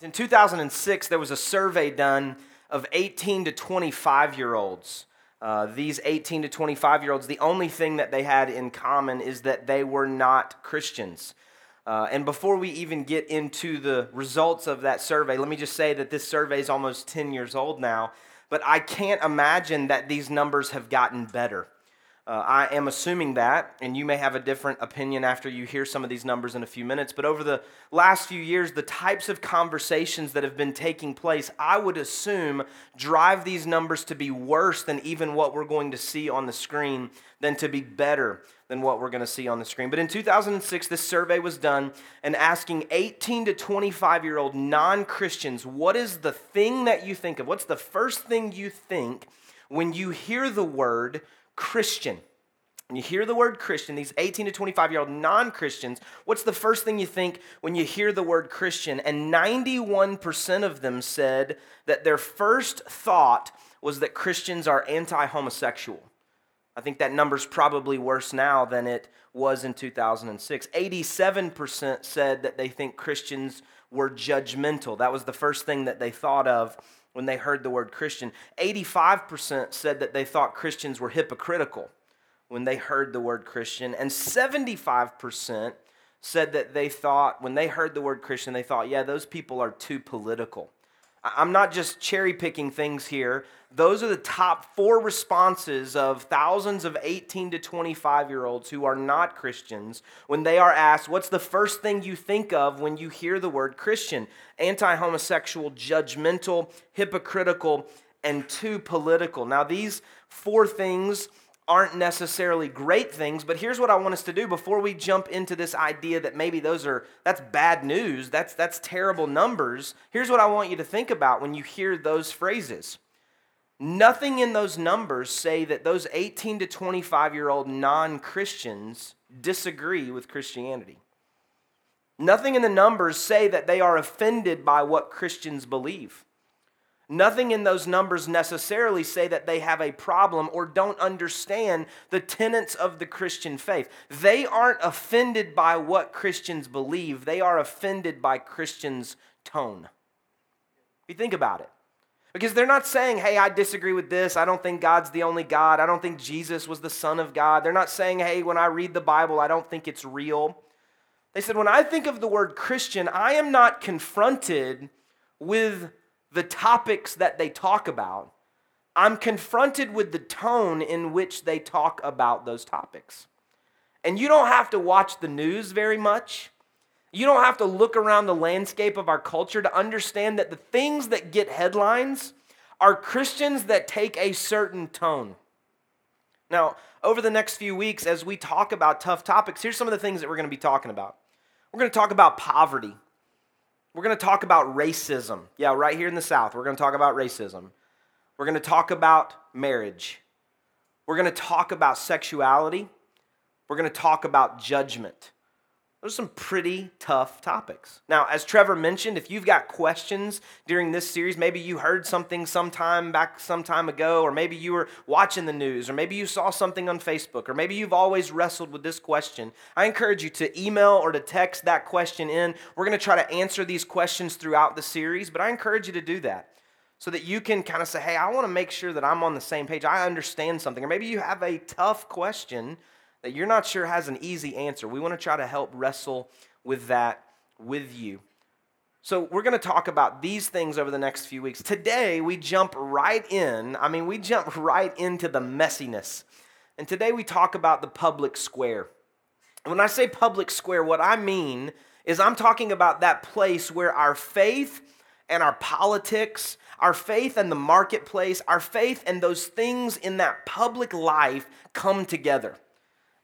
In 2006, there was a survey done of 18 to 25 year olds. Uh, these 18 to 25 year olds, the only thing that they had in common is that they were not Christians. Uh, and before we even get into the results of that survey, let me just say that this survey is almost 10 years old now, but I can't imagine that these numbers have gotten better. Uh, I am assuming that, and you may have a different opinion after you hear some of these numbers in a few minutes. But over the last few years, the types of conversations that have been taking place, I would assume, drive these numbers to be worse than even what we're going to see on the screen, than to be better than what we're going to see on the screen. But in 2006, this survey was done and asking 18 to 25 year old non Christians, what is the thing that you think of? What's the first thing you think when you hear the word Christian. When you hear the word Christian, these 18 to 25 year old non Christians, what's the first thing you think when you hear the word Christian? And 91% of them said that their first thought was that Christians are anti homosexual. I think that number's probably worse now than it was in 2006. 87% said that they think Christians were judgmental. That was the first thing that they thought of when they heard the word Christian. 85% said that they thought Christians were hypocritical when they heard the word Christian. And 75% said that they thought, when they heard the word Christian, they thought, yeah, those people are too political. I'm not just cherry picking things here. Those are the top four responses of thousands of 18 to 25 year olds who are not Christians when they are asked, What's the first thing you think of when you hear the word Christian? Anti homosexual, judgmental, hypocritical, and too political. Now, these four things aren't necessarily great things, but here's what I want us to do before we jump into this idea that maybe those are that's bad news, that's that's terrible numbers. Here's what I want you to think about when you hear those phrases. Nothing in those numbers say that those 18 to 25 year old non-Christians disagree with Christianity. Nothing in the numbers say that they are offended by what Christians believe. Nothing in those numbers necessarily say that they have a problem or don't understand the tenets of the Christian faith. They aren't offended by what Christians believe, they are offended by Christians' tone. If you think about it. Because they're not saying, hey, I disagree with this. I don't think God's the only God. I don't think Jesus was the Son of God. They're not saying, hey, when I read the Bible, I don't think it's real. They said, when I think of the word Christian, I am not confronted with the topics that they talk about, I'm confronted with the tone in which they talk about those topics. And you don't have to watch the news very much. You don't have to look around the landscape of our culture to understand that the things that get headlines are Christians that take a certain tone. Now, over the next few weeks, as we talk about tough topics, here's some of the things that we're going to be talking about. We're going to talk about poverty. We're going to talk about racism. Yeah, right here in the South, we're going to talk about racism. We're going to talk about marriage. We're going to talk about sexuality. We're going to talk about judgment. Those are some pretty tough topics. Now, as Trevor mentioned, if you've got questions during this series, maybe you heard something sometime back some time ago, or maybe you were watching the news, or maybe you saw something on Facebook, or maybe you've always wrestled with this question, I encourage you to email or to text that question in. We're going to try to answer these questions throughout the series, but I encourage you to do that so that you can kind of say, hey, I want to make sure that I'm on the same page. I understand something. Or maybe you have a tough question that you're not sure has an easy answer. We want to try to help wrestle with that with you. So, we're going to talk about these things over the next few weeks. Today, we jump right in. I mean, we jump right into the messiness. And today, we talk about the public square. When I say public square, what I mean is I'm talking about that place where our faith and our politics, our faith and the marketplace, our faith and those things in that public life come together.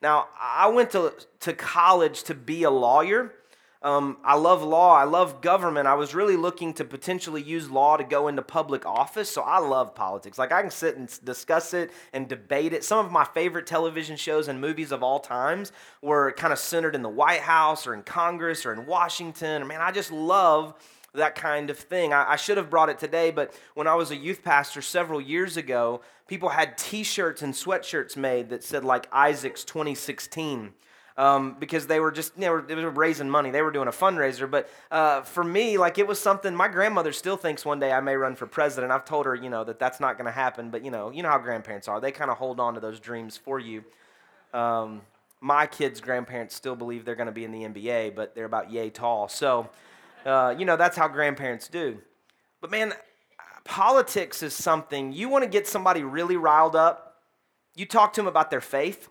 Now, I went to, to college to be a lawyer. Um, I love law. I love government. I was really looking to potentially use law to go into public office. So I love politics. Like I can sit and discuss it and debate it. Some of my favorite television shows and movies of all times were kind of centered in the White House or in Congress or in Washington. Man, I just love that kind of thing. I, I, should have brought it today, but when I was a youth pastor several years ago, people had t shirts and sweatshirts made that said, like, Isaac's 2016. um, because they were just, you know, they were raising money. They were doing a fundraiser. But uh, for me, like it was something, my grandmother still thinks one day I may run for president. I've told her, you know, that that's not going to happen. But, you know, you know how grandparents are. They kind of hold on to those dreams for you. Um, my kids' grandparents still believe they're going to be in the NBA, but they're about yay tall. So, uh, you know, that's how grandparents do. But man, politics is something you want to get somebody really riled up. You talk to them about their faith.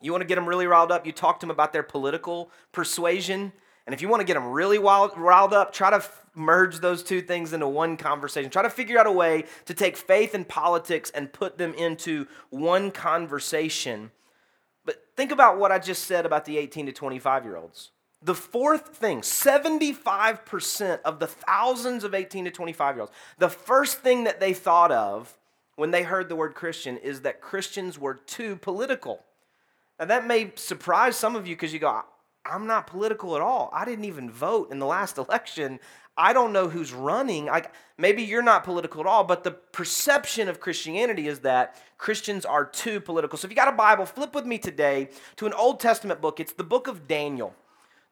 You want to get them really riled up. You talk to them about their political persuasion. And if you want to get them really wild, riled up, try to f- merge those two things into one conversation. Try to figure out a way to take faith and politics and put them into one conversation. But think about what I just said about the 18 to 25 year olds. The fourth thing 75% of the thousands of 18 to 25 year olds, the first thing that they thought of when they heard the word Christian is that Christians were too political. Now, that may surprise some of you because you go, I'm not political at all. I didn't even vote in the last election. I don't know who's running. I, maybe you're not political at all, but the perception of Christianity is that Christians are too political. So if you got a Bible, flip with me today to an Old Testament book. It's the book of Daniel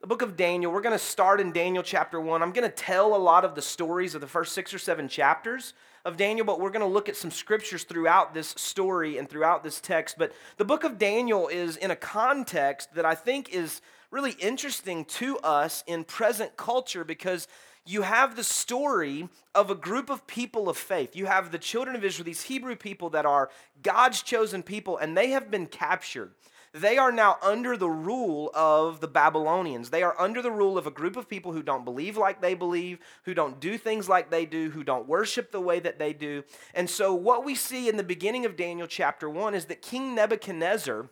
the book of Daniel. We're going to start in Daniel chapter 1. I'm going to tell a lot of the stories of the first six or seven chapters of Daniel, but we're going to look at some scriptures throughout this story and throughout this text. But the book of Daniel is in a context that I think is really interesting to us in present culture because you have the story of a group of people of faith. You have the children of Israel, these Hebrew people that are God's chosen people, and they have been captured they are now under the rule of the Babylonians. They are under the rule of a group of people who don't believe like they believe, who don't do things like they do, who don't worship the way that they do. And so, what we see in the beginning of Daniel chapter 1 is that King Nebuchadnezzar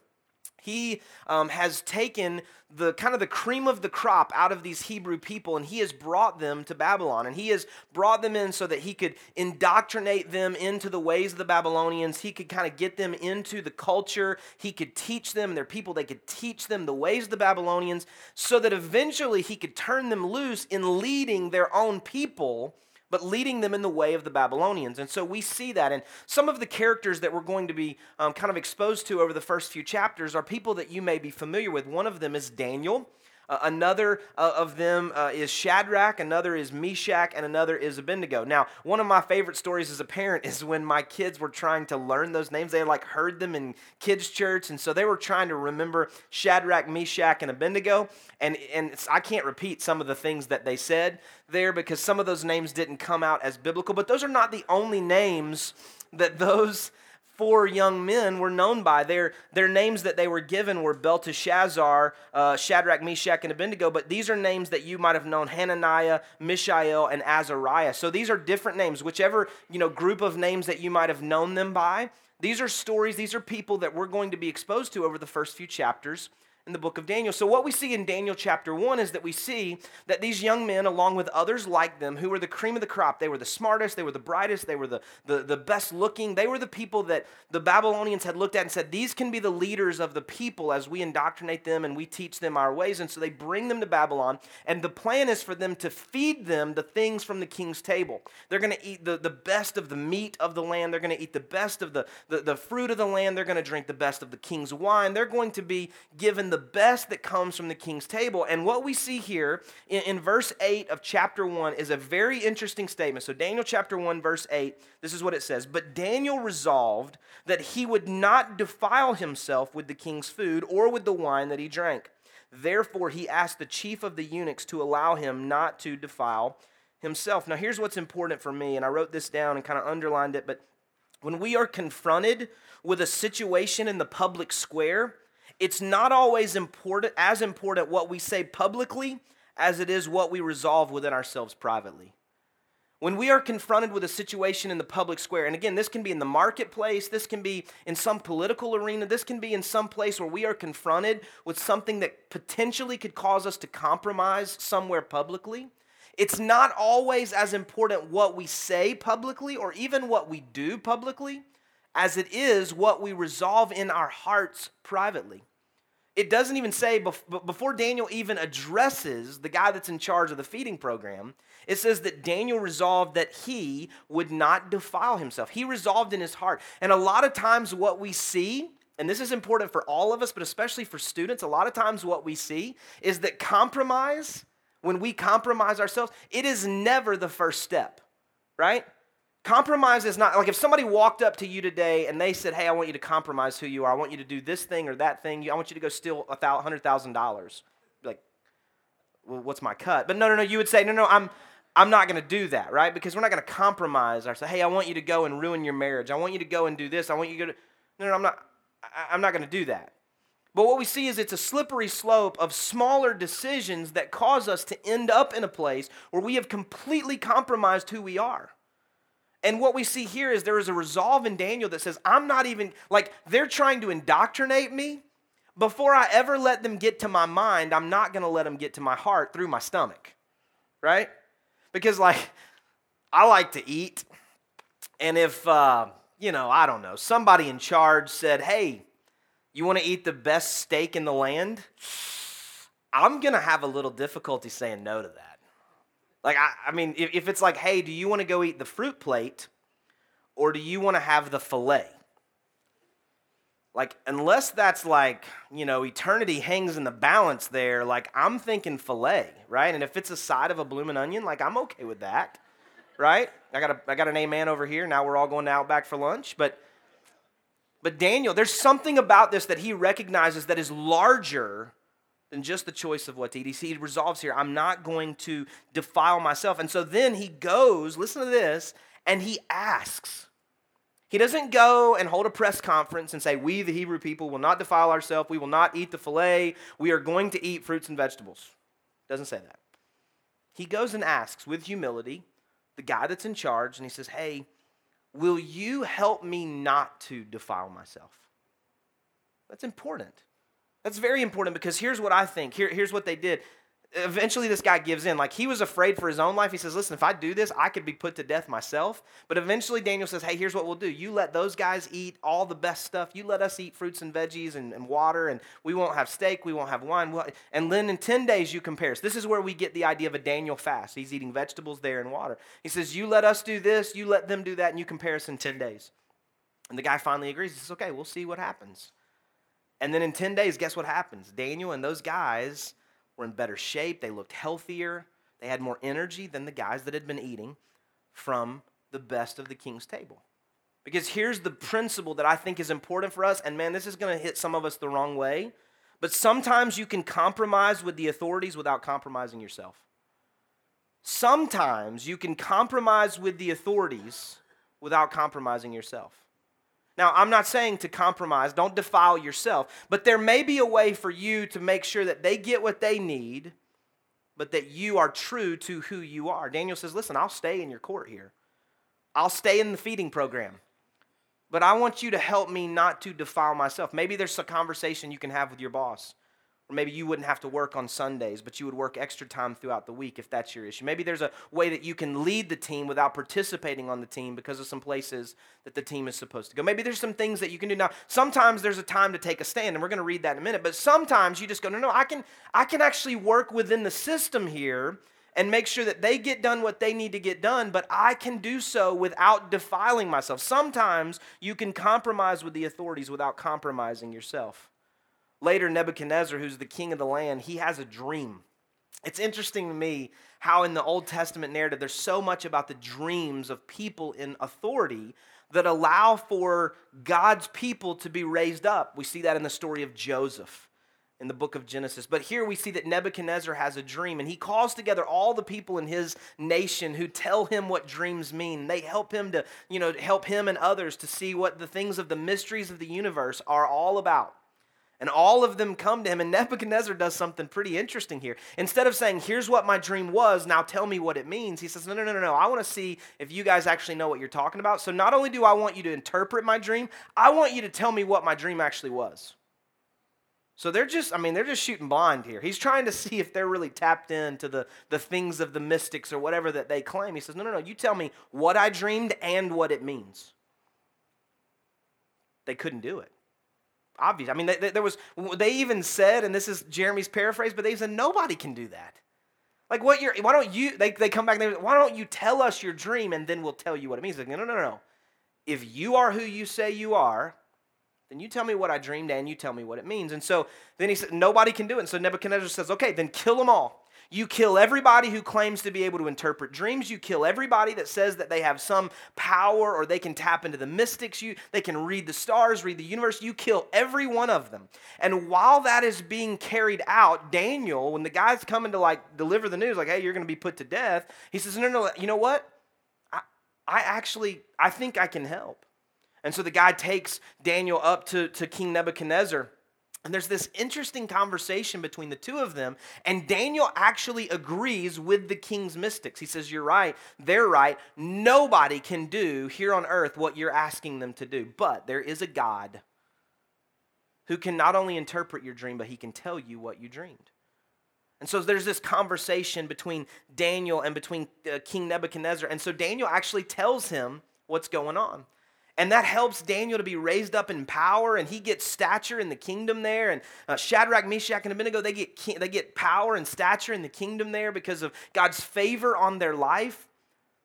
he um, has taken the kind of the cream of the crop out of these Hebrew people and he has brought them to Babylon. And he has brought them in so that he could indoctrinate them into the ways of the Babylonians. He could kind of get them into the culture. He could teach them, their people, they could teach them the ways of the Babylonians so that eventually he could turn them loose in leading their own people but leading them in the way of the Babylonians. And so we see that. And some of the characters that we're going to be um, kind of exposed to over the first few chapters are people that you may be familiar with. One of them is Daniel. Uh, another uh, of them uh, is Shadrach, another is Meshach, and another is Abednego. Now, one of my favorite stories as a parent is when my kids were trying to learn those names. They like heard them in kids' church, and so they were trying to remember Shadrach, Meshach, and Abednego. And, and I can't repeat some of the things that they said there because some of those names didn't come out as biblical, but those are not the only names that those four young men were known by. Their, their names that they were given were Belteshazzar, uh, Shadrach, Meshach, and Abednego, but these are names that you might have known Hananiah, Mishael, and Azariah. So these are different names. Whichever you know group of names that you might have known them by, these are stories, these are people that we're going to be exposed to over the first few chapters in the book of Daniel. So, what we see in Daniel chapter 1 is that we see that these young men, along with others like them, who were the cream of the crop, they were the smartest, they were the brightest, they were the, the, the best looking, they were the people that the Babylonians had looked at and said, These can be the leaders of the people as we indoctrinate them and we teach them our ways. And so they bring them to Babylon, and the plan is for them to feed them the things from the king's table. They're going to eat the, the best of the meat of the land, they're going to eat the best of the, the, the fruit of the land, they're going to drink the best of the king's wine, they're going to be given the the best that comes from the king's table. And what we see here in, in, verse 8 of chapter 1 is a very interesting statement. So, Daniel chapter 1, verse 8, this is what it says But Daniel resolved that he would not defile himself with the king's food or with the wine that he drank. Therefore, he asked the chief of the eunuchs to allow him not to defile himself. Now, here's what's important for me, and I wrote this down and kind of underlined it, but when we are confronted with a situation in the public square, it's not always important as important what we say publicly as it is what we resolve within ourselves privately. When we are confronted with a situation in the public square, and again, this can be in the marketplace, this can be in some political arena, this can be in some place where we are confronted with something that potentially could cause us to compromise somewhere publicly. It's not always as important what we say publicly or even what we do publicly as it is what we resolve in our hearts privately. It doesn't even say, before Daniel even addresses the guy that's in charge of the feeding program, it says that Daniel resolved that he would not defile himself. He resolved in his heart. And a lot of times, what we see and this is important for all of us, but especially for students, a lot of times what we see is that compromise, when we compromise ourselves, it is never the first step, right? Compromise is not like if somebody walked up to you today and they said, Hey, I want you to compromise who you are. I want you to do this thing or that thing. I want you to go steal $100,000. Like, well, what's my cut? But no, no, no. You would say, No, no, I'm, I'm not going to do that, right? Because we're not going to compromise ourselves. Hey, I want you to go and ruin your marriage. I want you to go and do this. I want you to. No, no, I'm not. I, I'm not going to do that. But what we see is it's a slippery slope of smaller decisions that cause us to end up in a place where we have completely compromised who we are. And what we see here is there is a resolve in Daniel that says, I'm not even, like, they're trying to indoctrinate me. Before I ever let them get to my mind, I'm not going to let them get to my heart through my stomach, right? Because, like, I like to eat. And if, uh, you know, I don't know, somebody in charge said, hey, you want to eat the best steak in the land? I'm going to have a little difficulty saying no to that. Like, I, I mean, if, if it's like, hey, do you want to go eat the fruit plate or do you want to have the filet? Like, unless that's like, you know, eternity hangs in the balance there, like, I'm thinking filet, right? And if it's a side of a blooming onion, like, I'm okay with that, right? I got, a, I got an amen over here. Now we're all going out back for lunch. But, but Daniel, there's something about this that he recognizes that is larger than just the choice of what to eat. He resolves here, I'm not going to defile myself. And so then he goes, listen to this, and he asks. He doesn't go and hold a press conference and say, We, the Hebrew people, will not defile ourselves. We will not eat the filet. We are going to eat fruits and vegetables. Doesn't say that. He goes and asks with humility the guy that's in charge, and he says, Hey, will you help me not to defile myself? That's important. That's very important because here's what I think. Here, here's what they did. Eventually, this guy gives in. Like, he was afraid for his own life. He says, Listen, if I do this, I could be put to death myself. But eventually, Daniel says, Hey, here's what we'll do. You let those guys eat all the best stuff. You let us eat fruits and veggies and, and water, and we won't have steak. We won't have wine. And then in 10 days, you compare us. This is where we get the idea of a Daniel fast. He's eating vegetables there and water. He says, You let us do this, you let them do that, and you compare us in 10 days. And the guy finally agrees. He says, Okay, we'll see what happens. And then in 10 days, guess what happens? Daniel and those guys were in better shape. They looked healthier. They had more energy than the guys that had been eating from the best of the king's table. Because here's the principle that I think is important for us. And man, this is going to hit some of us the wrong way. But sometimes you can compromise with the authorities without compromising yourself. Sometimes you can compromise with the authorities without compromising yourself. Now, I'm not saying to compromise, don't defile yourself, but there may be a way for you to make sure that they get what they need, but that you are true to who you are. Daniel says, Listen, I'll stay in your court here, I'll stay in the feeding program, but I want you to help me not to defile myself. Maybe there's a conversation you can have with your boss. Or maybe you wouldn't have to work on Sundays, but you would work extra time throughout the week if that's your issue. Maybe there's a way that you can lead the team without participating on the team because of some places that the team is supposed to go. Maybe there's some things that you can do. Now, sometimes there's a time to take a stand, and we're going to read that in a minute, but sometimes you just go, no, no, I can, I can actually work within the system here and make sure that they get done what they need to get done, but I can do so without defiling myself. Sometimes you can compromise with the authorities without compromising yourself. Later, Nebuchadnezzar, who's the king of the land, he has a dream. It's interesting to me how in the Old Testament narrative there's so much about the dreams of people in authority that allow for God's people to be raised up. We see that in the story of Joseph in the book of Genesis. But here we see that Nebuchadnezzar has a dream and he calls together all the people in his nation who tell him what dreams mean. They help him to, you know, help him and others to see what the things of the mysteries of the universe are all about. And all of them come to him, and Nebuchadnezzar does something pretty interesting here. Instead of saying, Here's what my dream was, now tell me what it means, he says, No, no, no, no, no. I want to see if you guys actually know what you're talking about. So not only do I want you to interpret my dream, I want you to tell me what my dream actually was. So they're just, I mean, they're just shooting blind here. He's trying to see if they're really tapped into the, the things of the mystics or whatever that they claim. He says, No, no, no, you tell me what I dreamed and what it means. They couldn't do it obvious. I mean, they, they, there was, they even said, and this is Jeremy's paraphrase, but they said, nobody can do that. Like, what you're, why don't you, they, they come back and they, why don't you tell us your dream and then we'll tell you what it means? Like, no, no, no, no. If you are who you say you are, Then you tell me what I dreamed and you tell me what it means. And so then he said, Nobody can do it. And so Nebuchadnezzar says, Okay, then kill them all. You kill everybody who claims to be able to interpret dreams. You kill everybody that says that they have some power or they can tap into the mystics. You, they can read the stars, read the universe. You kill every one of them. And while that is being carried out, Daniel, when the guy's coming to like deliver the news, like, hey, you're going to be put to death, he says, no, no, you know what? I, I actually, I think I can help. And so the guy takes Daniel up to, to King Nebuchadnezzar. And there's this interesting conversation between the two of them. And Daniel actually agrees with the king's mystics. He says, You're right. They're right. Nobody can do here on earth what you're asking them to do. But there is a God who can not only interpret your dream, but he can tell you what you dreamed. And so there's this conversation between Daniel and between uh, King Nebuchadnezzar. And so Daniel actually tells him what's going on. And that helps Daniel to be raised up in power, and he gets stature in the kingdom there. And uh, Shadrach, Meshach, and Abednego, they get, they get power and stature in the kingdom there because of God's favor on their life.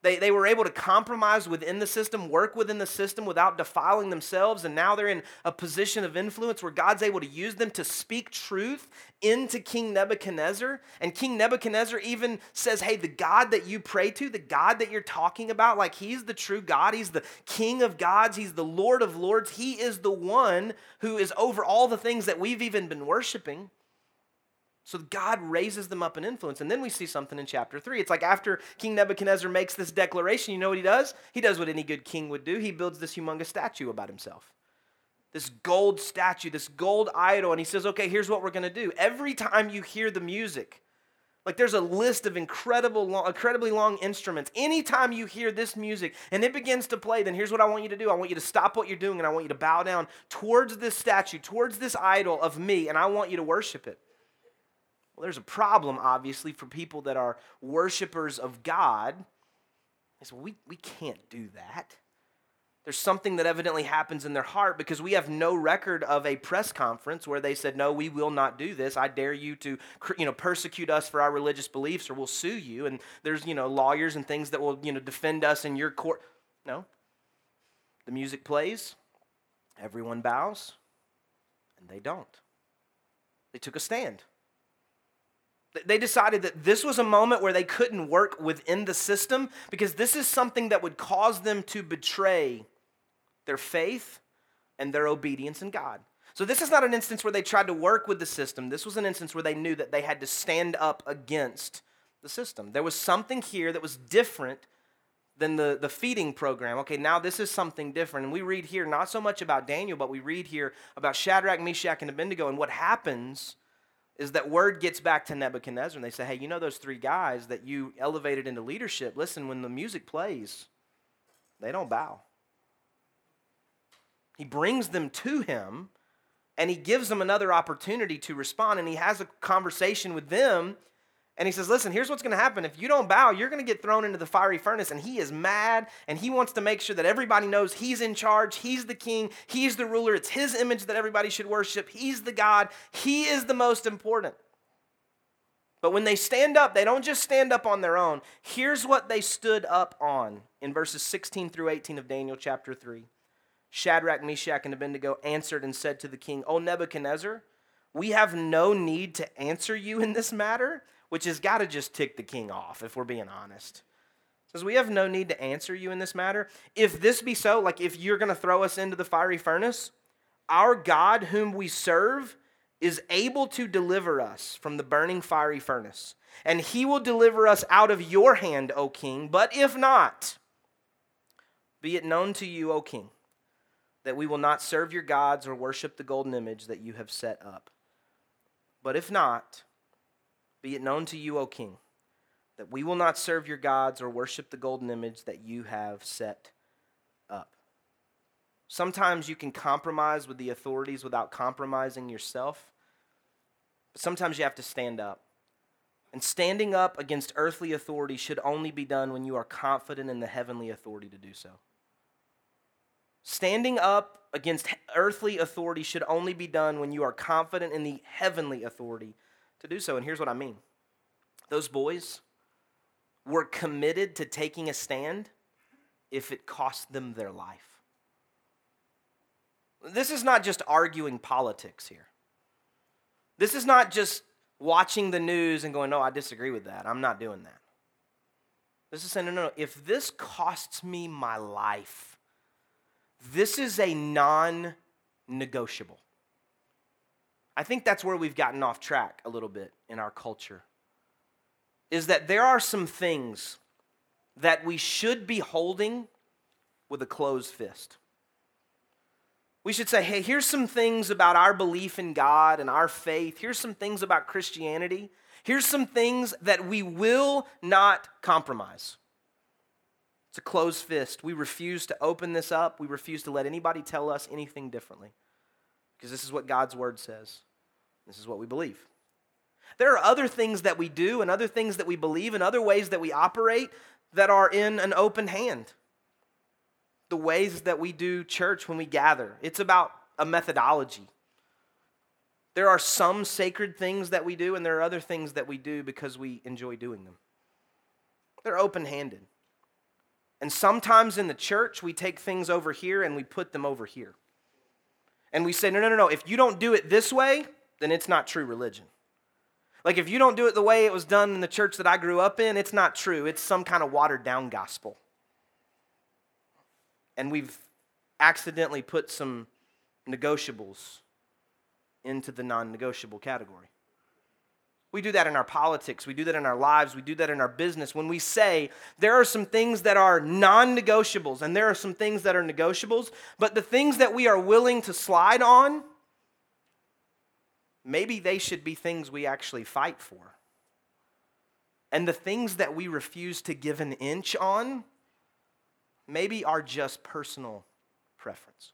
They, they were able to compromise within the system, work within the system without defiling themselves, and now they're in a position of influence where God's able to use them to speak truth into King Nebuchadnezzar. And King Nebuchadnezzar even says, Hey, the God that you pray to, the God that you're talking about, like he's the true God, he's the King of gods, he's the Lord of lords, he is the one who is over all the things that we've even been worshiping. So God raises them up in influence. And then we see something in chapter 3. It's like after King Nebuchadnezzar makes this declaration, you know what he does? He does what any good king would do. He builds this humongous statue about himself. This gold statue, this gold idol. And he says, okay, here's what we're going to do. Every time you hear the music, like there's a list of incredible long, incredibly long instruments. Anytime you hear this music and it begins to play, then here's what I want you to do. I want you to stop what you're doing and I want you to bow down towards this statue, towards this idol of me, and I want you to worship it. Well, there's a problem, obviously, for people that are worshipers of God. They say, well, we, we can't do that. There's something that evidently happens in their heart because we have no record of a press conference where they said, No, we will not do this. I dare you to you know, persecute us for our religious beliefs or we'll sue you. And there's you know, lawyers and things that will you know, defend us in your court. No. The music plays, everyone bows, and they don't. They took a stand. They decided that this was a moment where they couldn't work within the system because this is something that would cause them to betray their faith and their obedience in God. So, this is not an instance where they tried to work with the system. This was an instance where they knew that they had to stand up against the system. There was something here that was different than the, the feeding program. Okay, now this is something different. And we read here not so much about Daniel, but we read here about Shadrach, Meshach, and Abednego and what happens is that word gets back to Nebuchadnezzar and they say, hey, you know those three guys that you elevated into leadership? Listen, when the music plays, they don't bow. He brings them to him and he gives them another opportunity to respond and he has a conversation with them and he says, Listen, here's what's going to happen. If you don't bow, you're going to get thrown into the fiery furnace. And he is mad and he wants to make sure that everybody knows he's in charge. He's the king. He's the ruler. It's his image that everybody should worship. He's the God. He is the most important. But when they stand up, they don't just stand up on their own. Here's what they stood up on in verses 16 through 18 of Daniel chapter 3. Shadrach, Meshach, and Abednego answered and said to the king, O Nebuchadnezzar, we have no need to answer you in this matter which has got to just tick the king off, if we're being honest. says, We have no need to answer you in this matter. If this be so, like if you're going to throw us into the fiery furnace, our God, whom we serve, is able to deliver us from the burning fiery furnace. And he will deliver us out of your hand, O king. But if not, be it known to you, O king, that we will not serve your gods or worship the golden image that you have set up. But if not, be it known to you, O king, that we will not serve your gods or worship the golden image that you have set up. Sometimes you can compromise with the authorities without compromising yourself. But sometimes you have to stand up. And standing up against earthly authority should only be done when you are confident in the heavenly authority to do so. Standing up against earthly authority should only be done when you are confident in the heavenly authority to do so. And here's what I mean those boys were committed to taking a stand if it cost them their life. This is not just arguing politics here. This is not just watching the news and going, no, I disagree with that. I'm not doing that. This is saying, no, no, no. If this costs me my life, this is a non negotiable. I think that's where we've gotten off track a little bit in our culture. Is that there are some things that we should be holding with a closed fist. We should say, hey, here's some things about our belief in God and our faith. Here's some things about Christianity. Here's some things that we will not compromise. It's a closed fist. We refuse to open this up. We refuse to let anybody tell us anything differently. Because this is what God's word says. This is what we believe. There are other things that we do and other things that we believe and other ways that we operate that are in an open hand the ways that we do church when we gather. It's about a methodology. There are some sacred things that we do, and there are other things that we do because we enjoy doing them. They're open handed. And sometimes in the church, we take things over here and we put them over here. And we say, no, no, no, no. If you don't do it this way, then it's not true religion. Like if you don't do it the way it was done in the church that I grew up in, it's not true. It's some kind of watered down gospel and we've accidentally put some negotiables into the non negotiable category. We do that in our politics. We do that in our lives. We do that in our business. When we say there are some things that are non negotiables and there are some things that are negotiables, but the things that we are willing to slide on, maybe they should be things we actually fight for. And the things that we refuse to give an inch on, maybe are just personal preference.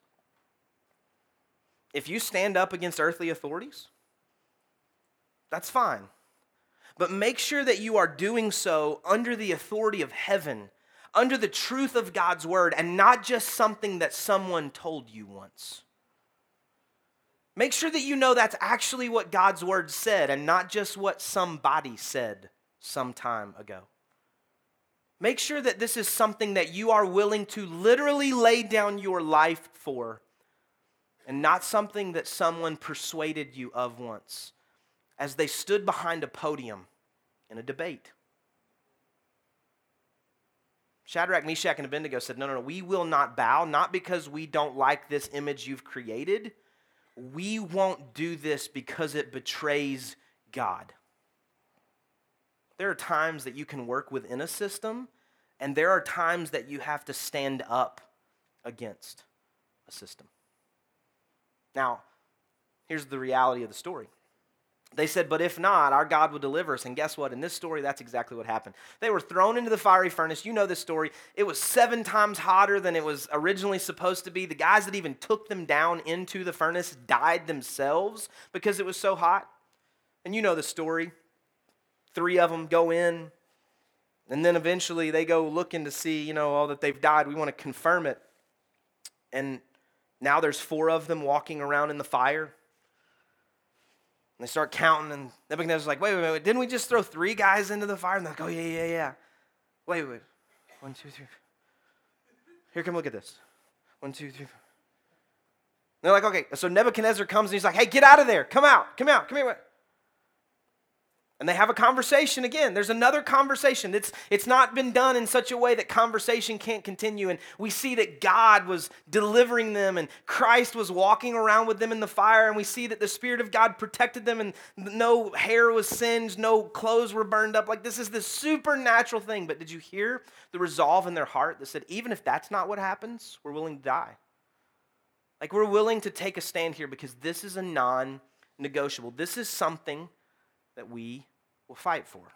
If you stand up against earthly authorities, that's fine. But make sure that you are doing so under the authority of heaven, under the truth of God's word, and not just something that someone told you once. Make sure that you know that's actually what God's word said and not just what somebody said some time ago. Make sure that this is something that you are willing to literally lay down your life for and not something that someone persuaded you of once as they stood behind a podium in a debate. Shadrach, Meshach, and Abednego said, No, no, no, we will not bow, not because we don't like this image you've created. We won't do this because it betrays God. There are times that you can work within a system, and there are times that you have to stand up against a system. Now, here's the reality of the story. They said, But if not, our God will deliver us. And guess what? In this story, that's exactly what happened. They were thrown into the fiery furnace. You know this story. It was seven times hotter than it was originally supposed to be. The guys that even took them down into the furnace died themselves because it was so hot. And you know the story. Three of them go in. And then eventually they go looking to see, you know, all that they've died. We want to confirm it. And now there's four of them walking around in the fire. And they start counting, and Nebuchadnezzar's like, wait, wait, wait, didn't we just throw three guys into the fire? And they're like, oh, yeah, yeah, yeah. Wait, wait, wait. One, two, three. Here, come look at this. One, two, three. They're like, okay. So Nebuchadnezzar comes and he's like, hey, get out of there. Come out. Come out. Come here. And they have a conversation again. There's another conversation. It's, it's not been done in such a way that conversation can't continue. And we see that God was delivering them and Christ was walking around with them in the fire. And we see that the Spirit of God protected them and no hair was singed, no clothes were burned up. Like this is this supernatural thing. But did you hear the resolve in their heart that said, even if that's not what happens, we're willing to die? Like we're willing to take a stand here because this is a non negotiable. This is something that we will fight for.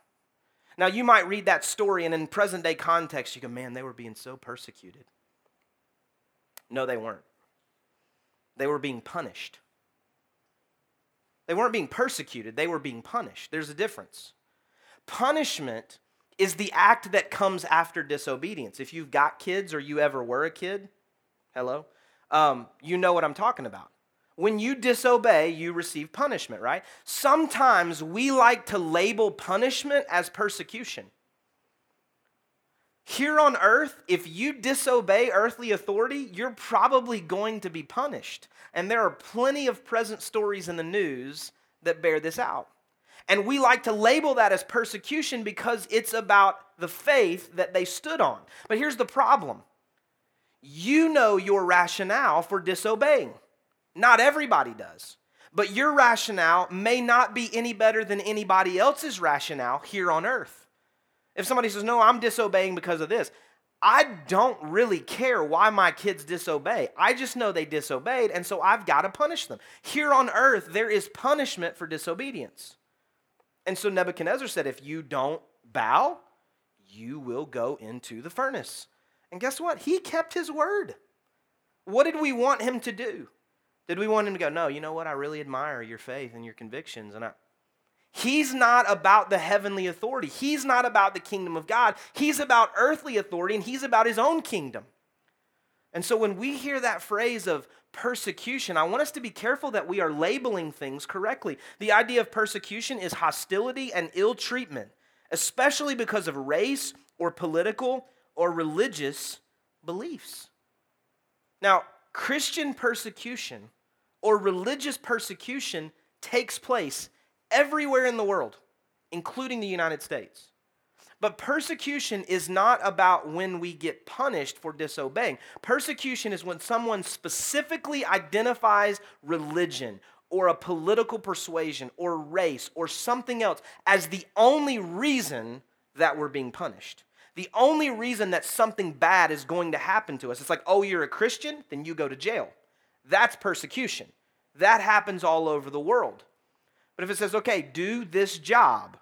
Now, you might read that story, and in present day context, you go, man, they were being so persecuted. No, they weren't. They were being punished. They weren't being persecuted, they were being punished. There's a difference. Punishment is the act that comes after disobedience. If you've got kids or you ever were a kid, hello, um, you know what I'm talking about. When you disobey, you receive punishment, right? Sometimes we like to label punishment as persecution. Here on earth, if you disobey earthly authority, you're probably going to be punished. And there are plenty of present stories in the news that bear this out. And we like to label that as persecution because it's about the faith that they stood on. But here's the problem you know your rationale for disobeying. Not everybody does. But your rationale may not be any better than anybody else's rationale here on earth. If somebody says, No, I'm disobeying because of this, I don't really care why my kids disobey. I just know they disobeyed, and so I've got to punish them. Here on earth, there is punishment for disobedience. And so Nebuchadnezzar said, If you don't bow, you will go into the furnace. And guess what? He kept his word. What did we want him to do? Did we want him to go, No, you know what? I really admire your faith and your convictions, and I, He's not about the heavenly authority. He's not about the kingdom of God. He's about earthly authority and he's about his own kingdom. And so when we hear that phrase of persecution, I want us to be careful that we are labeling things correctly. The idea of persecution is hostility and ill treatment, especially because of race or political or religious beliefs. Now, Christian persecution or religious persecution takes place everywhere in the world, including the United States. But persecution is not about when we get punished for disobeying. Persecution is when someone specifically identifies religion or a political persuasion or race or something else as the only reason that we're being punished. The only reason that something bad is going to happen to us. It's like, oh, you're a Christian? Then you go to jail. That's persecution. That happens all over the world. But if it says, okay, do this job,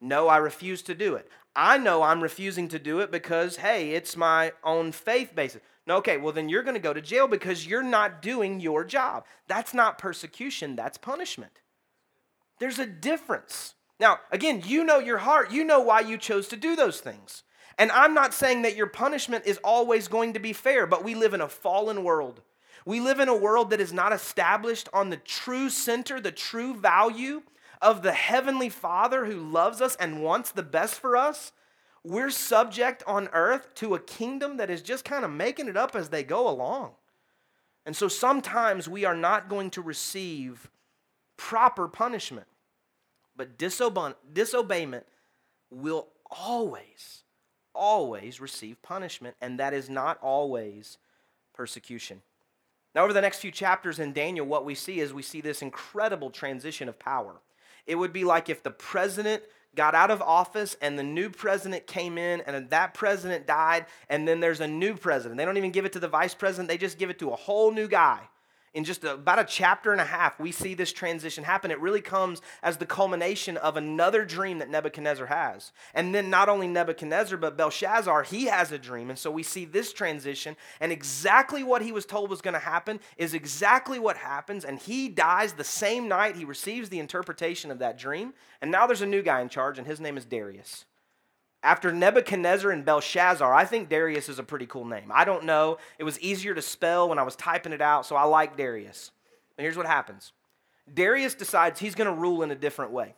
no, I refuse to do it. I know I'm refusing to do it because, hey, it's my own faith basis. No, okay, well, then you're going to go to jail because you're not doing your job. That's not persecution, that's punishment. There's a difference. Now, again, you know your heart. You know why you chose to do those things. And I'm not saying that your punishment is always going to be fair, but we live in a fallen world. We live in a world that is not established on the true center, the true value of the Heavenly Father who loves us and wants the best for us. We're subject on earth to a kingdom that is just kind of making it up as they go along. And so sometimes we are not going to receive proper punishment, but disobe- disobeyment will always, always receive punishment, and that is not always persecution. Now, over the next few chapters in Daniel, what we see is we see this incredible transition of power. It would be like if the president got out of office and the new president came in and that president died and then there's a new president. They don't even give it to the vice president, they just give it to a whole new guy in just about a chapter and a half, we see this transition happen. It really comes as the culmination of another dream that Nebuchadnezzar has. And then not only Nebuchadnezzar, but Belshazzar, he has a dream. And so we see this transition, and exactly what he was told was going to happen is exactly what happens. And he dies the same night he receives the interpretation of that dream. And now there's a new guy in charge, and his name is Darius. After Nebuchadnezzar and Belshazzar, I think Darius is a pretty cool name. I don't know. It was easier to spell when I was typing it out, so I like Darius. And here's what happens Darius decides he's going to rule in a different way.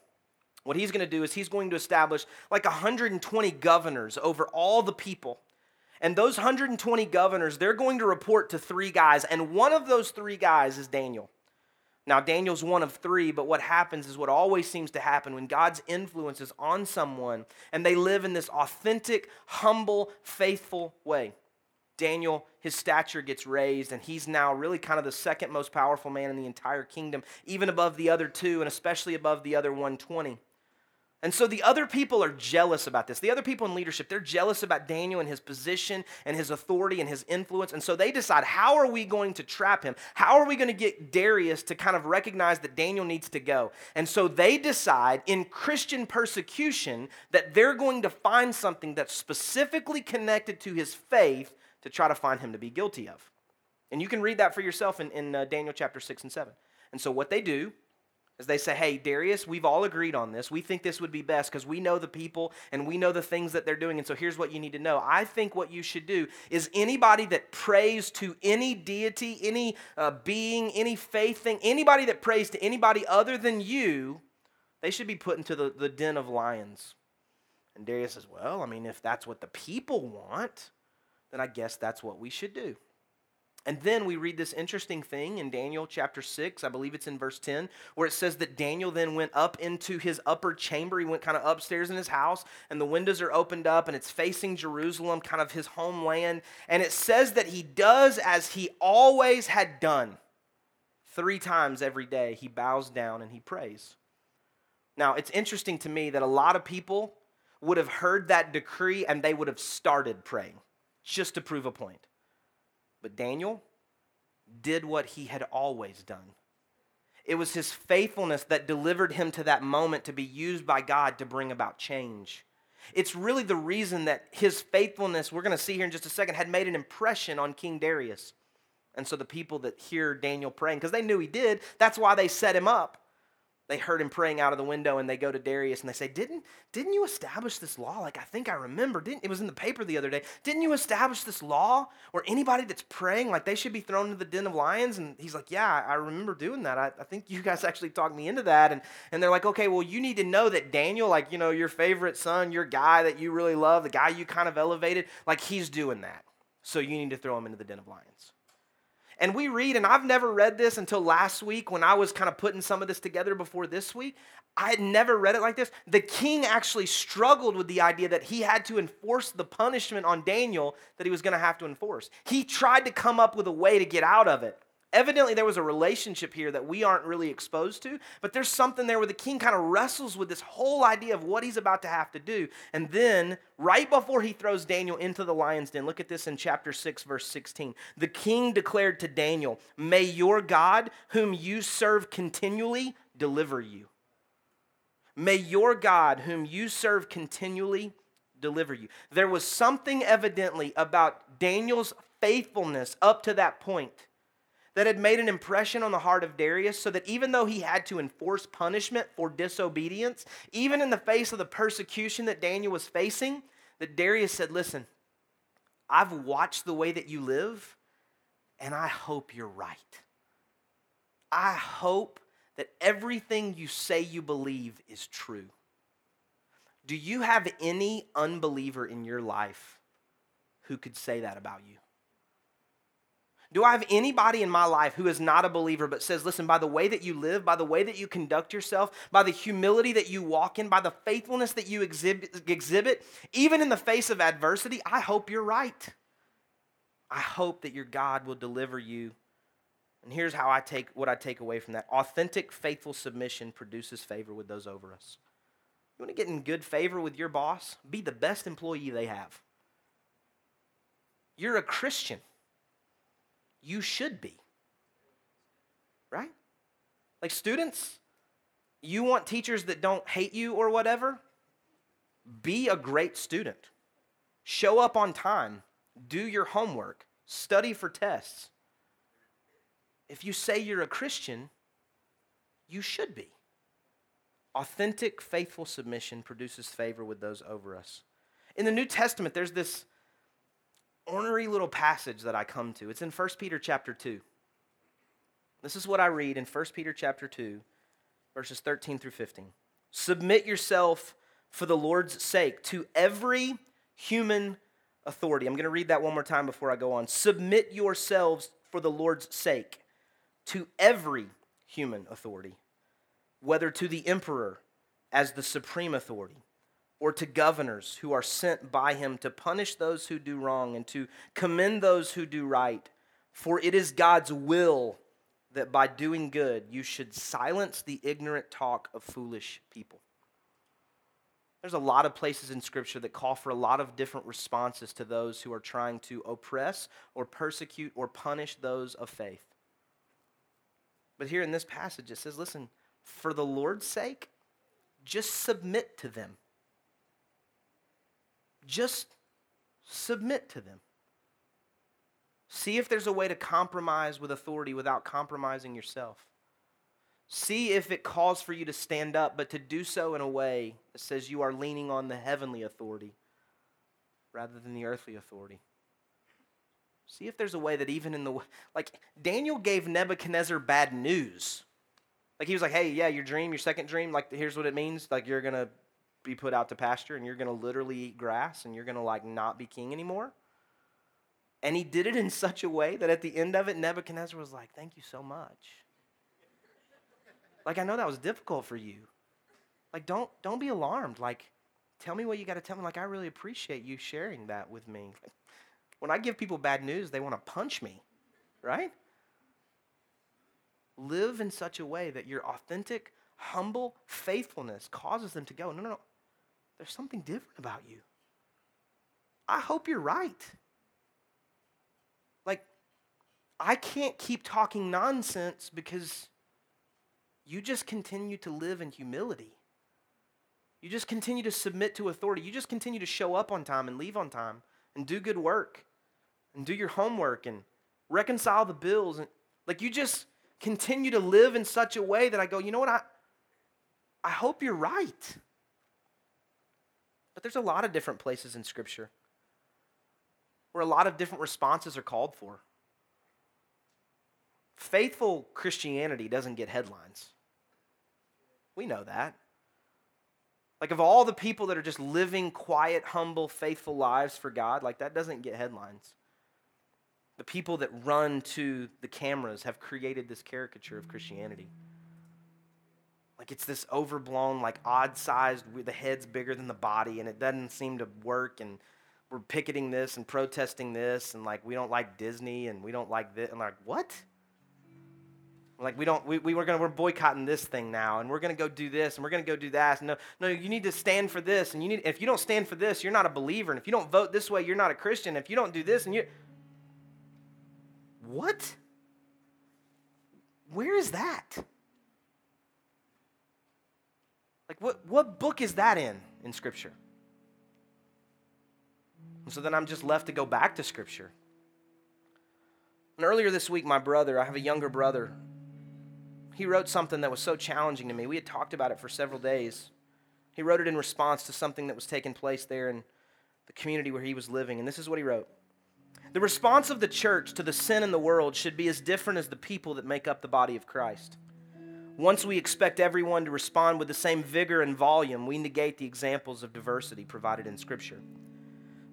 What he's going to do is he's going to establish like 120 governors over all the people. And those 120 governors, they're going to report to three guys, and one of those three guys is Daniel. Now, Daniel's one of three, but what happens is what always seems to happen when God's influence is on someone and they live in this authentic, humble, faithful way. Daniel, his stature gets raised, and he's now really kind of the second most powerful man in the entire kingdom, even above the other two, and especially above the other 120. And so the other people are jealous about this. The other people in leadership, they're jealous about Daniel and his position and his authority and his influence. And so they decide, how are we going to trap him? How are we going to get Darius to kind of recognize that Daniel needs to go? And so they decide in Christian persecution that they're going to find something that's specifically connected to his faith to try to find him to be guilty of. And you can read that for yourself in, in uh, Daniel chapter 6 and 7. And so what they do as they say, hey, Darius, we've all agreed on this. We think this would be best because we know the people and we know the things that they're doing. And so here's what you need to know. I think what you should do is anybody that prays to any deity, any uh, being, any faith thing, anybody that prays to anybody other than you, they should be put into the, the den of lions. And Darius says, Well, I mean, if that's what the people want, then I guess that's what we should do. And then we read this interesting thing in Daniel chapter 6, I believe it's in verse 10, where it says that Daniel then went up into his upper chamber. He went kind of upstairs in his house, and the windows are opened up, and it's facing Jerusalem, kind of his homeland. And it says that he does as he always had done. Three times every day, he bows down and he prays. Now, it's interesting to me that a lot of people would have heard that decree and they would have started praying just to prove a point. But Daniel did what he had always done. It was his faithfulness that delivered him to that moment to be used by God to bring about change. It's really the reason that his faithfulness, we're going to see here in just a second, had made an impression on King Darius. And so the people that hear Daniel praying, because they knew he did, that's why they set him up they heard him praying out of the window and they go to Darius and they say, Didn't, didn't you establish this law? Like, I think I remember. Didn't, it was in the paper the other day. Didn't you establish this law where anybody that's praying, like, they should be thrown into the den of lions? And he's like, Yeah, I remember doing that. I, I think you guys actually talked me into that. And, and they're like, Okay, well, you need to know that Daniel, like, you know, your favorite son, your guy that you really love, the guy you kind of elevated, like, he's doing that. So you need to throw him into the den of lions. And we read, and I've never read this until last week when I was kind of putting some of this together before this week. I had never read it like this. The king actually struggled with the idea that he had to enforce the punishment on Daniel that he was going to have to enforce. He tried to come up with a way to get out of it. Evidently, there was a relationship here that we aren't really exposed to, but there's something there where the king kind of wrestles with this whole idea of what he's about to have to do. And then, right before he throws Daniel into the lion's den, look at this in chapter 6, verse 16. The king declared to Daniel, May your God, whom you serve continually, deliver you. May your God, whom you serve continually, deliver you. There was something evidently about Daniel's faithfulness up to that point that had made an impression on the heart of Darius so that even though he had to enforce punishment for disobedience, even in the face of the persecution that Daniel was facing, that Darius said, Listen, I've watched the way that you live, and I hope you're right. I hope that everything you say you believe is true. Do you have any unbeliever in your life who could say that about you? Do I have anybody in my life who is not a believer but says, listen, by the way that you live, by the way that you conduct yourself, by the humility that you walk in, by the faithfulness that you exhibit, exhibit even in the face of adversity, I hope you're right. I hope that your God will deliver you. And here's how I take what I take away from that. Authentic, faithful submission produces favor with those over us. You want to get in good favor with your boss? Be the best employee they have. You're a Christian you should be. Right? Like students, you want teachers that don't hate you or whatever? Be a great student. Show up on time. Do your homework. Study for tests. If you say you're a Christian, you should be. Authentic, faithful submission produces favor with those over us. In the New Testament, there's this ornery little passage that I come to. It's in 1 Peter chapter 2. This is what I read in 1 Peter chapter 2, verses 13 through 15. Submit yourself for the Lord's sake to every human authority. I'm going to read that one more time before I go on. Submit yourselves for the Lord's sake to every human authority, whether to the emperor as the supreme authority or to governors who are sent by him to punish those who do wrong and to commend those who do right. For it is God's will that by doing good you should silence the ignorant talk of foolish people. There's a lot of places in Scripture that call for a lot of different responses to those who are trying to oppress or persecute or punish those of faith. But here in this passage, it says, listen, for the Lord's sake, just submit to them. Just submit to them. See if there's a way to compromise with authority without compromising yourself. See if it calls for you to stand up, but to do so in a way that says you are leaning on the heavenly authority rather than the earthly authority. See if there's a way that even in the like Daniel gave Nebuchadnezzar bad news. Like he was like, "Hey, yeah, your dream, your second dream, like here's what it means. Like you're going to be put out to pasture and you're going to literally eat grass and you're going to like not be king anymore? And he did it in such a way that at the end of it, Nebuchadnezzar was like, Thank you so much. like, I know that was difficult for you. Like, don't, don't be alarmed. Like, tell me what you got to tell me. Like, I really appreciate you sharing that with me. When I give people bad news, they want to punch me, right? Live in such a way that your authentic, humble faithfulness causes them to go, no, no, no, there's something different about you. I hope you're right. Like, I can't keep talking nonsense because you just continue to live in humility. You just continue to submit to authority. You just continue to show up on time and leave on time and do good work and do your homework and reconcile the bills. And like you just continue to live in such a way that I go, you know what? I, I hope you're right. But there's a lot of different places in Scripture where a lot of different responses are called for. Faithful Christianity doesn't get headlines. We know that. Like, of all the people that are just living quiet, humble, faithful lives for God, like, that doesn't get headlines. The people that run to the cameras have created this caricature of Christianity. Like, it's this overblown, like, odd sized, the head's bigger than the body, and it doesn't seem to work, and we're picketing this and protesting this, and, like, we don't like Disney, and we don't like this. And, like, what? Like we don't, we, we were gonna, we're boycotting this thing now, and we're gonna go do this, and we're gonna go do that. And No, no, you need to stand for this, and you need. If you don't stand for this, you're not a believer, and if you don't vote this way, you're not a Christian. If you don't do this, and you, what? Where is that? Like what? What book is that in in Scripture? And so then I'm just left to go back to Scripture. And earlier this week, my brother, I have a younger brother he wrote something that was so challenging to me. We had talked about it for several days. He wrote it in response to something that was taking place there in the community where he was living. And this is what he wrote The response of the church to the sin in the world should be as different as the people that make up the body of Christ. Once we expect everyone to respond with the same vigor and volume, we negate the examples of diversity provided in Scripture.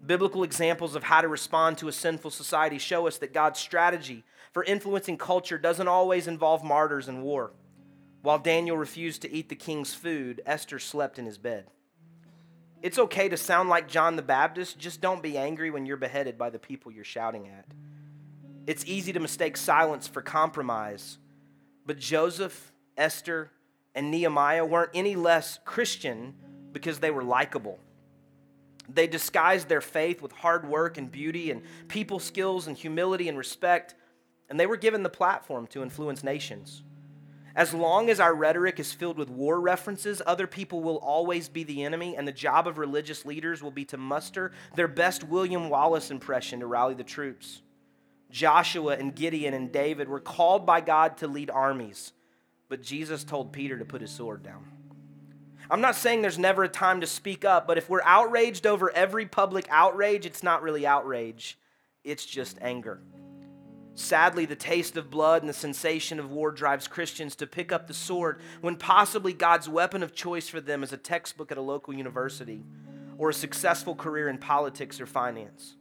Biblical examples of how to respond to a sinful society show us that God's strategy for influencing culture doesn't always involve martyrs and war. While Daniel refused to eat the king's food, Esther slept in his bed. It's okay to sound like John the Baptist, just don't be angry when you're beheaded by the people you're shouting at. It's easy to mistake silence for compromise, but Joseph, Esther, and Nehemiah weren't any less Christian because they were likable. They disguised their faith with hard work and beauty and people skills and humility and respect, and they were given the platform to influence nations. As long as our rhetoric is filled with war references, other people will always be the enemy, and the job of religious leaders will be to muster their best William Wallace impression to rally the troops. Joshua and Gideon and David were called by God to lead armies, but Jesus told Peter to put his sword down. I'm not saying there's never a time to speak up, but if we're outraged over every public outrage, it's not really outrage, it's just anger. Sadly, the taste of blood and the sensation of war drives Christians to pick up the sword when possibly God's weapon of choice for them is a textbook at a local university or a successful career in politics or finance.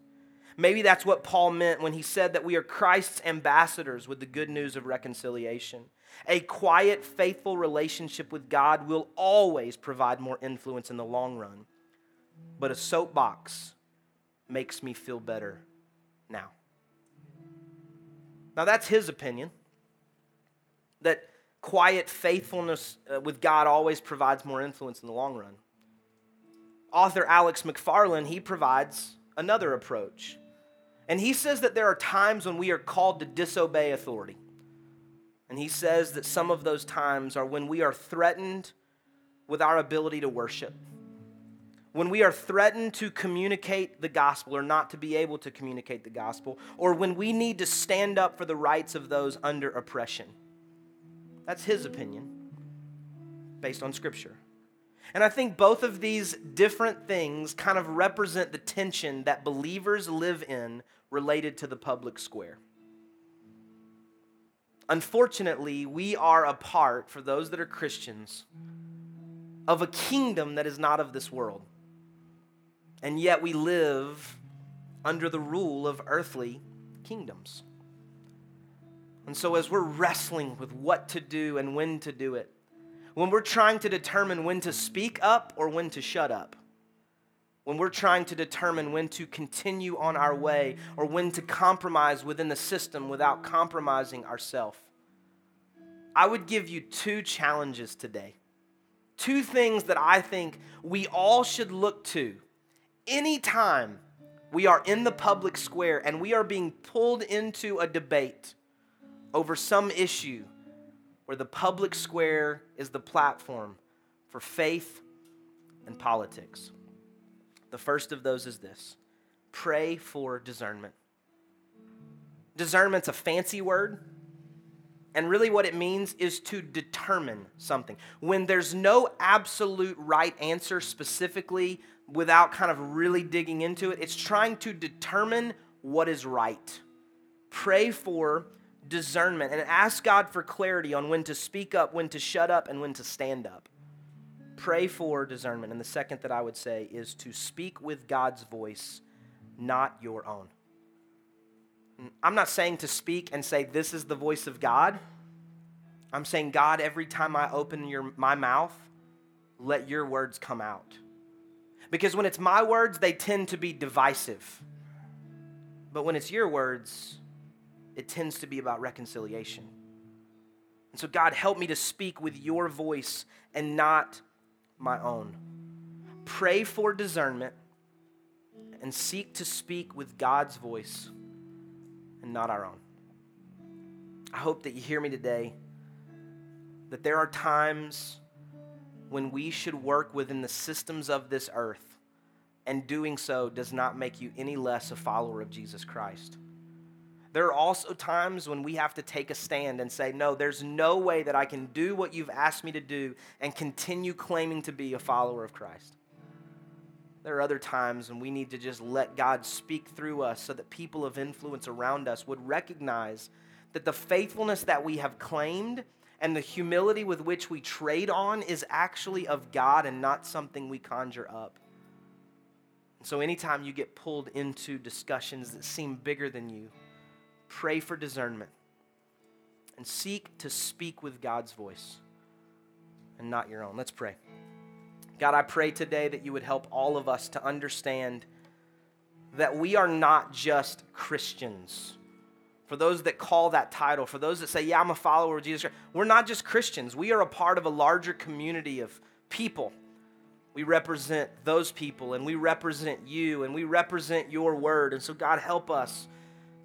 Maybe that's what Paul meant when he said that we are Christ's ambassadors with the good news of reconciliation. A quiet, faithful relationship with God will always provide more influence in the long run. But a soapbox makes me feel better now. Now, that's his opinion that quiet faithfulness uh, with God always provides more influence in the long run. Author Alex McFarland, he provides another approach. And he says that there are times when we are called to disobey authority. And he says that some of those times are when we are threatened with our ability to worship, when we are threatened to communicate the gospel or not to be able to communicate the gospel, or when we need to stand up for the rights of those under oppression. That's his opinion based on Scripture. And I think both of these different things kind of represent the tension that believers live in related to the public square. Unfortunately, we are a part, for those that are Christians, of a kingdom that is not of this world. And yet we live under the rule of earthly kingdoms. And so, as we're wrestling with what to do and when to do it, when we're trying to determine when to speak up or when to shut up, when we're trying to determine when to continue on our way or when to compromise within the system without compromising ourselves, I would give you two challenges today. Two things that I think we all should look to anytime we are in the public square and we are being pulled into a debate over some issue where the public square is the platform for faith and politics. The first of those is this pray for discernment. Discernment's a fancy word. And really, what it means is to determine something. When there's no absolute right answer specifically, without kind of really digging into it, it's trying to determine what is right. Pray for discernment and ask God for clarity on when to speak up, when to shut up, and when to stand up. Pray for discernment. And the second that I would say is to speak with God's voice, not your own. I'm not saying to speak and say, This is the voice of God. I'm saying, God, every time I open your, my mouth, let your words come out. Because when it's my words, they tend to be divisive. But when it's your words, it tends to be about reconciliation. And so, God, help me to speak with your voice and not my own. Pray for discernment and seek to speak with God's voice and not our own. I hope that you hear me today that there are times when we should work within the systems of this earth, and doing so does not make you any less a follower of Jesus Christ. There are also times when we have to take a stand and say, No, there's no way that I can do what you've asked me to do and continue claiming to be a follower of Christ. There are other times when we need to just let God speak through us so that people of influence around us would recognize that the faithfulness that we have claimed and the humility with which we trade on is actually of God and not something we conjure up. So, anytime you get pulled into discussions that seem bigger than you, pray for discernment and seek to speak with God's voice and not your own. Let's pray. God, I pray today that you would help all of us to understand that we are not just Christians. For those that call that title, for those that say, Yeah, I'm a follower of Jesus Christ, we're not just Christians. We are a part of a larger community of people. We represent those people and we represent you and we represent your word. And so, God, help us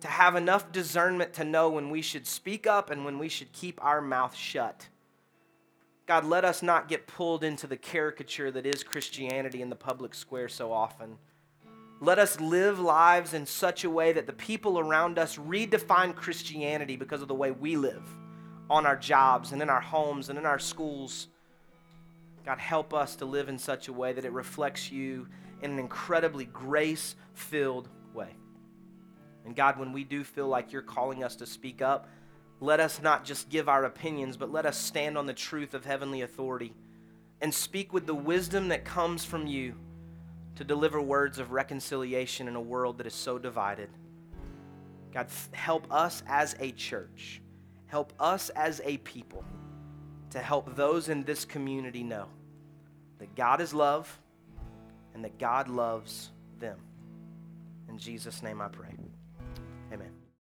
to have enough discernment to know when we should speak up and when we should keep our mouth shut. God, let us not get pulled into the caricature that is Christianity in the public square so often. Let us live lives in such a way that the people around us redefine Christianity because of the way we live on our jobs and in our homes and in our schools. God, help us to live in such a way that it reflects you in an incredibly grace filled way. And God, when we do feel like you're calling us to speak up, let us not just give our opinions, but let us stand on the truth of heavenly authority and speak with the wisdom that comes from you to deliver words of reconciliation in a world that is so divided. God, help us as a church, help us as a people to help those in this community know that God is love and that God loves them. In Jesus' name I pray.